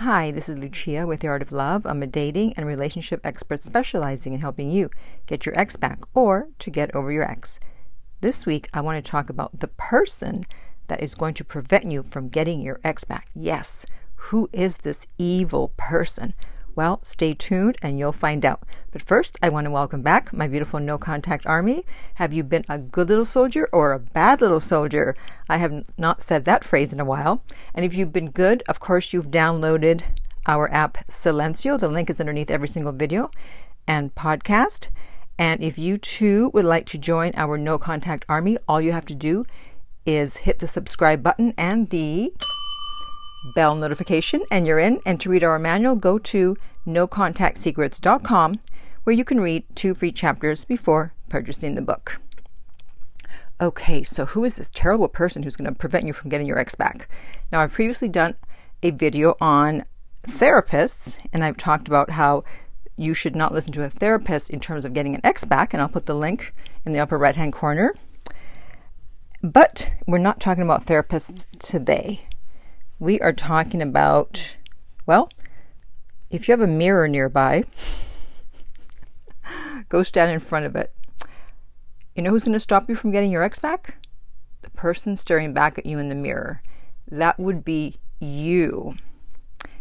Hi, this is Lucia with The Art of Love. I'm a dating and relationship expert specializing in helping you get your ex back or to get over your ex. This week, I want to talk about the person that is going to prevent you from getting your ex back. Yes, who is this evil person? Well, stay tuned and you'll find out. But first, I want to welcome back my beautiful no contact army. Have you been a good little soldier or a bad little soldier? I have not said that phrase in a while. And if you've been good, of course, you've downloaded our app Silenzio. The link is underneath every single video and podcast. And if you too would like to join our no contact army, all you have to do is hit the subscribe button and the bell notification and you're in. And to read our manual, go to nocontactsecrets.com where you can read two free chapters before purchasing the book. Okay, so who is this terrible person who's going to prevent you from getting your ex back? Now, I've previously done a video on therapists, and I've talked about how you should not listen to a therapist in terms of getting an ex back, and I'll put the link in the upper right hand corner. But we're not talking about therapists today we are talking about, well, if you have a mirror nearby, go stand in front of it. You know who's going to stop you from getting your ex back? The person staring back at you in the mirror. That would be you.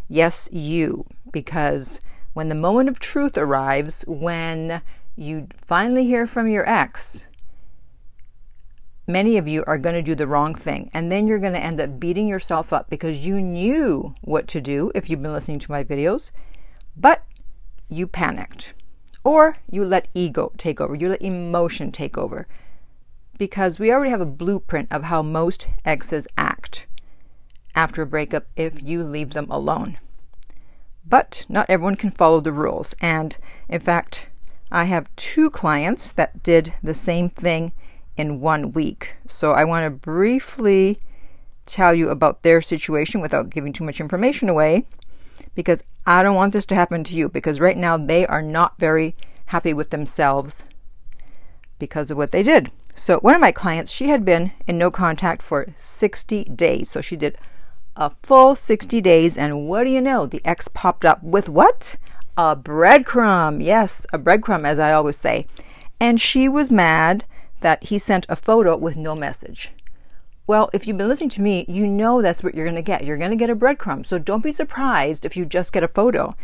Yes, you. Because when the moment of truth arrives, when you finally hear from your ex, many of you are going to do the wrong thing. And then you're going to end up beating yourself up because you knew what to do if you've been listening to my videos, but you panicked. Or you let ego take over, you let emotion take over. Because we already have a blueprint of how most exes act after a breakup if you leave them alone. But not everyone can follow the rules. And in fact, I have two clients that did the same thing in one week. So I want to briefly tell you about their situation without giving too much information away because I don't want this to happen to you because right now they are not very happy with themselves because of what they did. So one of my clients, she had been in no contact for 60 days. So she did a full 60 days and what do you know? The ex popped up with what? A breadcrumb. Yes, a breadcrumb as I always say. And she was mad that he sent a photo with no message. Well, if you've been listening to me, you know that's what you're going to get. You're going to get a breadcrumb. So don't be surprised if you just get a photo.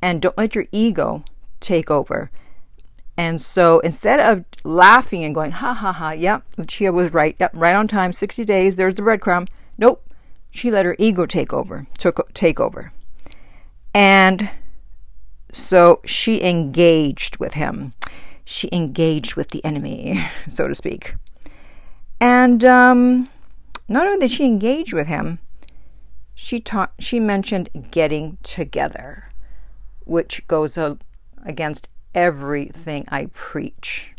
And don't let your ego take over. And so instead of laughing and going, ha ha ha, yep, Lucia was right, yep, right on time, 60 days, there's the breadcrumb. Nope. She let her ego take over, took take over. And so she engaged with him she engaged with the enemy, so to speak. And um, not only did she engage with him, she taught, she mentioned getting together, which goes uh, against everything I preach.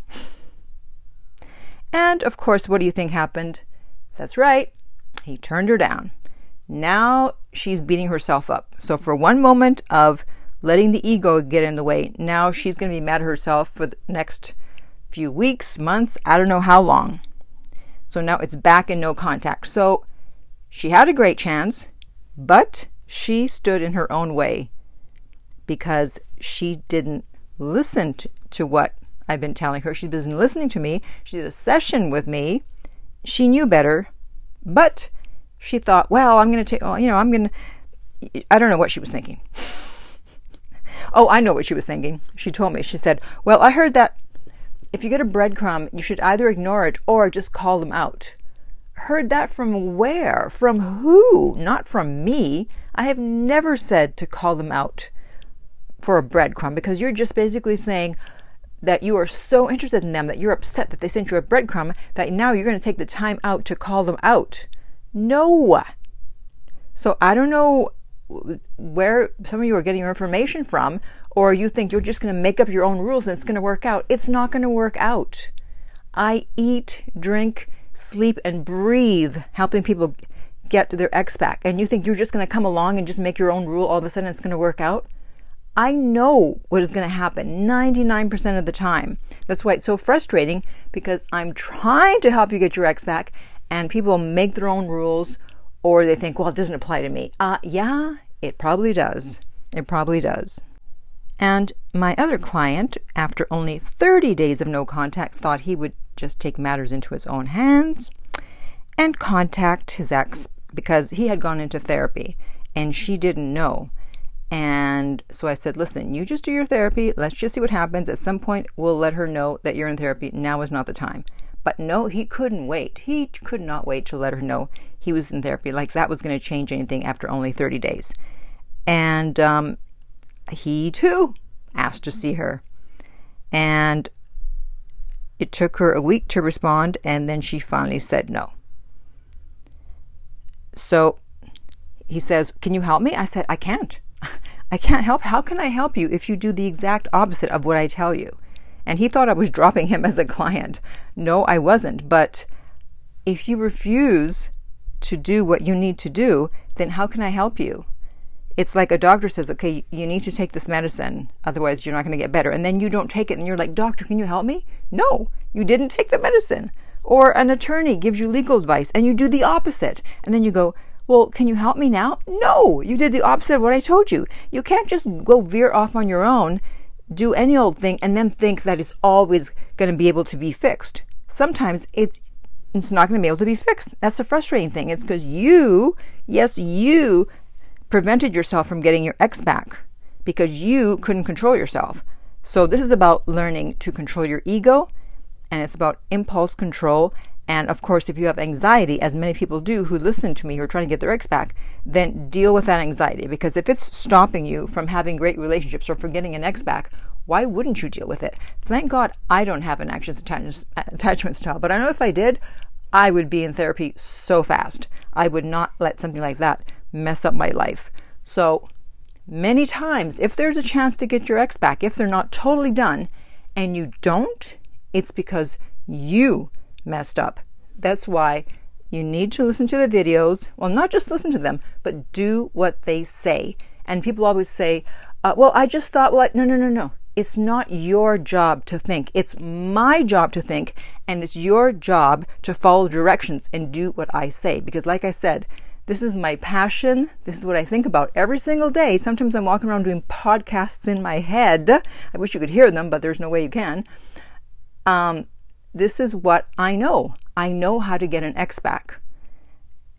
And of course, what do you think happened? That's right, he turned her down. Now she's beating herself up. So, for one moment of letting the ego get in the way. Now she's going to be mad at herself for the next few weeks, months, I don't know how long. So now it's back in no contact. So she had a great chance, but she stood in her own way because she didn't listen to, what I've been telling her. She's been listening to me. She did a session with me. She knew better, but she thought, well, I'm going to take, you know, I'm going to, I don't know what she was thinking. Oh, I know what she was thinking. She told me. She said, Well, I heard that if you get a breadcrumb, you should either ignore it or just call them out. Heard that from where? From who? Not from me. I have never said to call them out for a breadcrumb because you're just basically saying that you are so interested in them that you're upset that they sent you a breadcrumb that now you're going to take the time out to call them out. No. So I don't know where some of you are getting your information from, or you think you're just going to make up your own rules and it's going to work out. It's not going to work out. I eat, drink, sleep, and breathe helping people get to their ex back. And you think you're just going to come along and just make your own rule all of a sudden it's going to work out? I know what is going to happen 99% of the time. That's why it's so frustrating because I'm trying to help you get your ex back and people make their own rules or they think, well, it doesn't apply to me. Uh, yeah, It probably does. It probably does. And my other client, after only 30 days of no contact, thought he would just take matters into his own hands and contact his ex because he had gone into therapy and she didn't know. And so I said, listen, you just do your therapy. Let's just see what happens. At some point, we'll let her know that you're in therapy. Now is not the time. But no, he couldn't wait. He could not wait to let her know he was in therapy. Like that was going to change anything after only 30 days. And um, he too asked to see her. And it took her a week to respond, and then she finally said no. So he says, Can you help me? I said, I can't. I can't help. How can I help you if you do the exact opposite of what I tell you? And he thought I was dropping him as a client. No, I wasn't. But if you refuse to do what you need to do, then how can I help you? It's like a doctor says, okay, you need to take this medicine, otherwise you're not going to get better. And then you don't take it and you're like, doctor, can you help me? No, you didn't take the medicine. Or an attorney gives you legal advice and you do the opposite. And then you go, well, can you help me now? No, you did the opposite of what I told you. You can't just go veer off on your own, do any old thing, and then think that it's always going to be able to be fixed. Sometimes it's it's not going to be able to be fixed. That's the frustrating thing. It's because you, yes, you prevented yourself from getting your ex back because you couldn't control yourself. So this is about learning to control your ego and it's about impulse control and of course, if you have anxiety, as many people do who listen to me who are trying to get their ex back, then deal with that anxiety. Because if it's stopping you from having great relationships or from getting an ex back, why wouldn't you deal with it? Thank God I don't have an anxious attachment style, but I know if I did, I would be in therapy so fast. I would not let something like that mess up my life. So, many times, if there's a chance to get your ex back, if they're not totally done, and you don't, it's because you messed up. That's why you need to listen to the videos. Well, not just listen to them, but do what they say. And people always say, uh, well, I just thought, well, I, no, no, no, no. It's not your job to think. It's my job to think. And it's your job to follow directions and do what I say. Because, like I said, this is my passion. This is what I think about every single day. Sometimes I'm walking around doing podcasts in my head. I wish you could hear them, but there's no way you can. Um, this is what I know. I know how to get an ex back.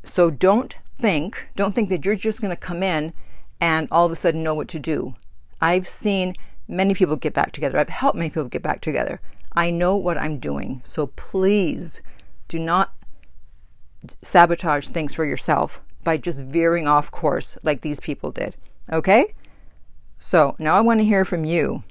So don't think, don't think that you're just going to come in and all of a sudden know what to do. I've seen many people get back together. I've helped many people get back together. I know what I'm doing. So please do not sabotage things for yourself by just veering off course like these people did. Okay? So now I want to hear from you.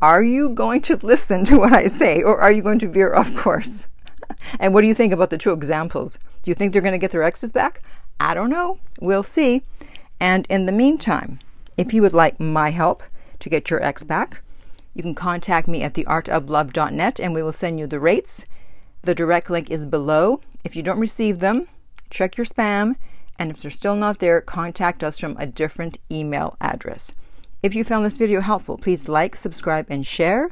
Are you going to listen to what I say or are you going to veer off course? and what do you think about the two examples? Do you think they're going to get their exes back? I don't know. We'll see. And in the meantime, if you would like my help to get your ex back, you can contact me at theartoflove.net and we will send you the rates. The direct link is below. If you don't receive them, check your spam. And if they're still not there, contact us from a different email address. If you found this video helpful, please like, subscribe, and share.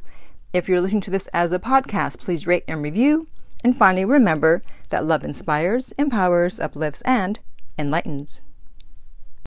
If you're listening to this as a podcast, please rate and review. And finally, remember that love inspires, empowers, uplifts, and enlightens.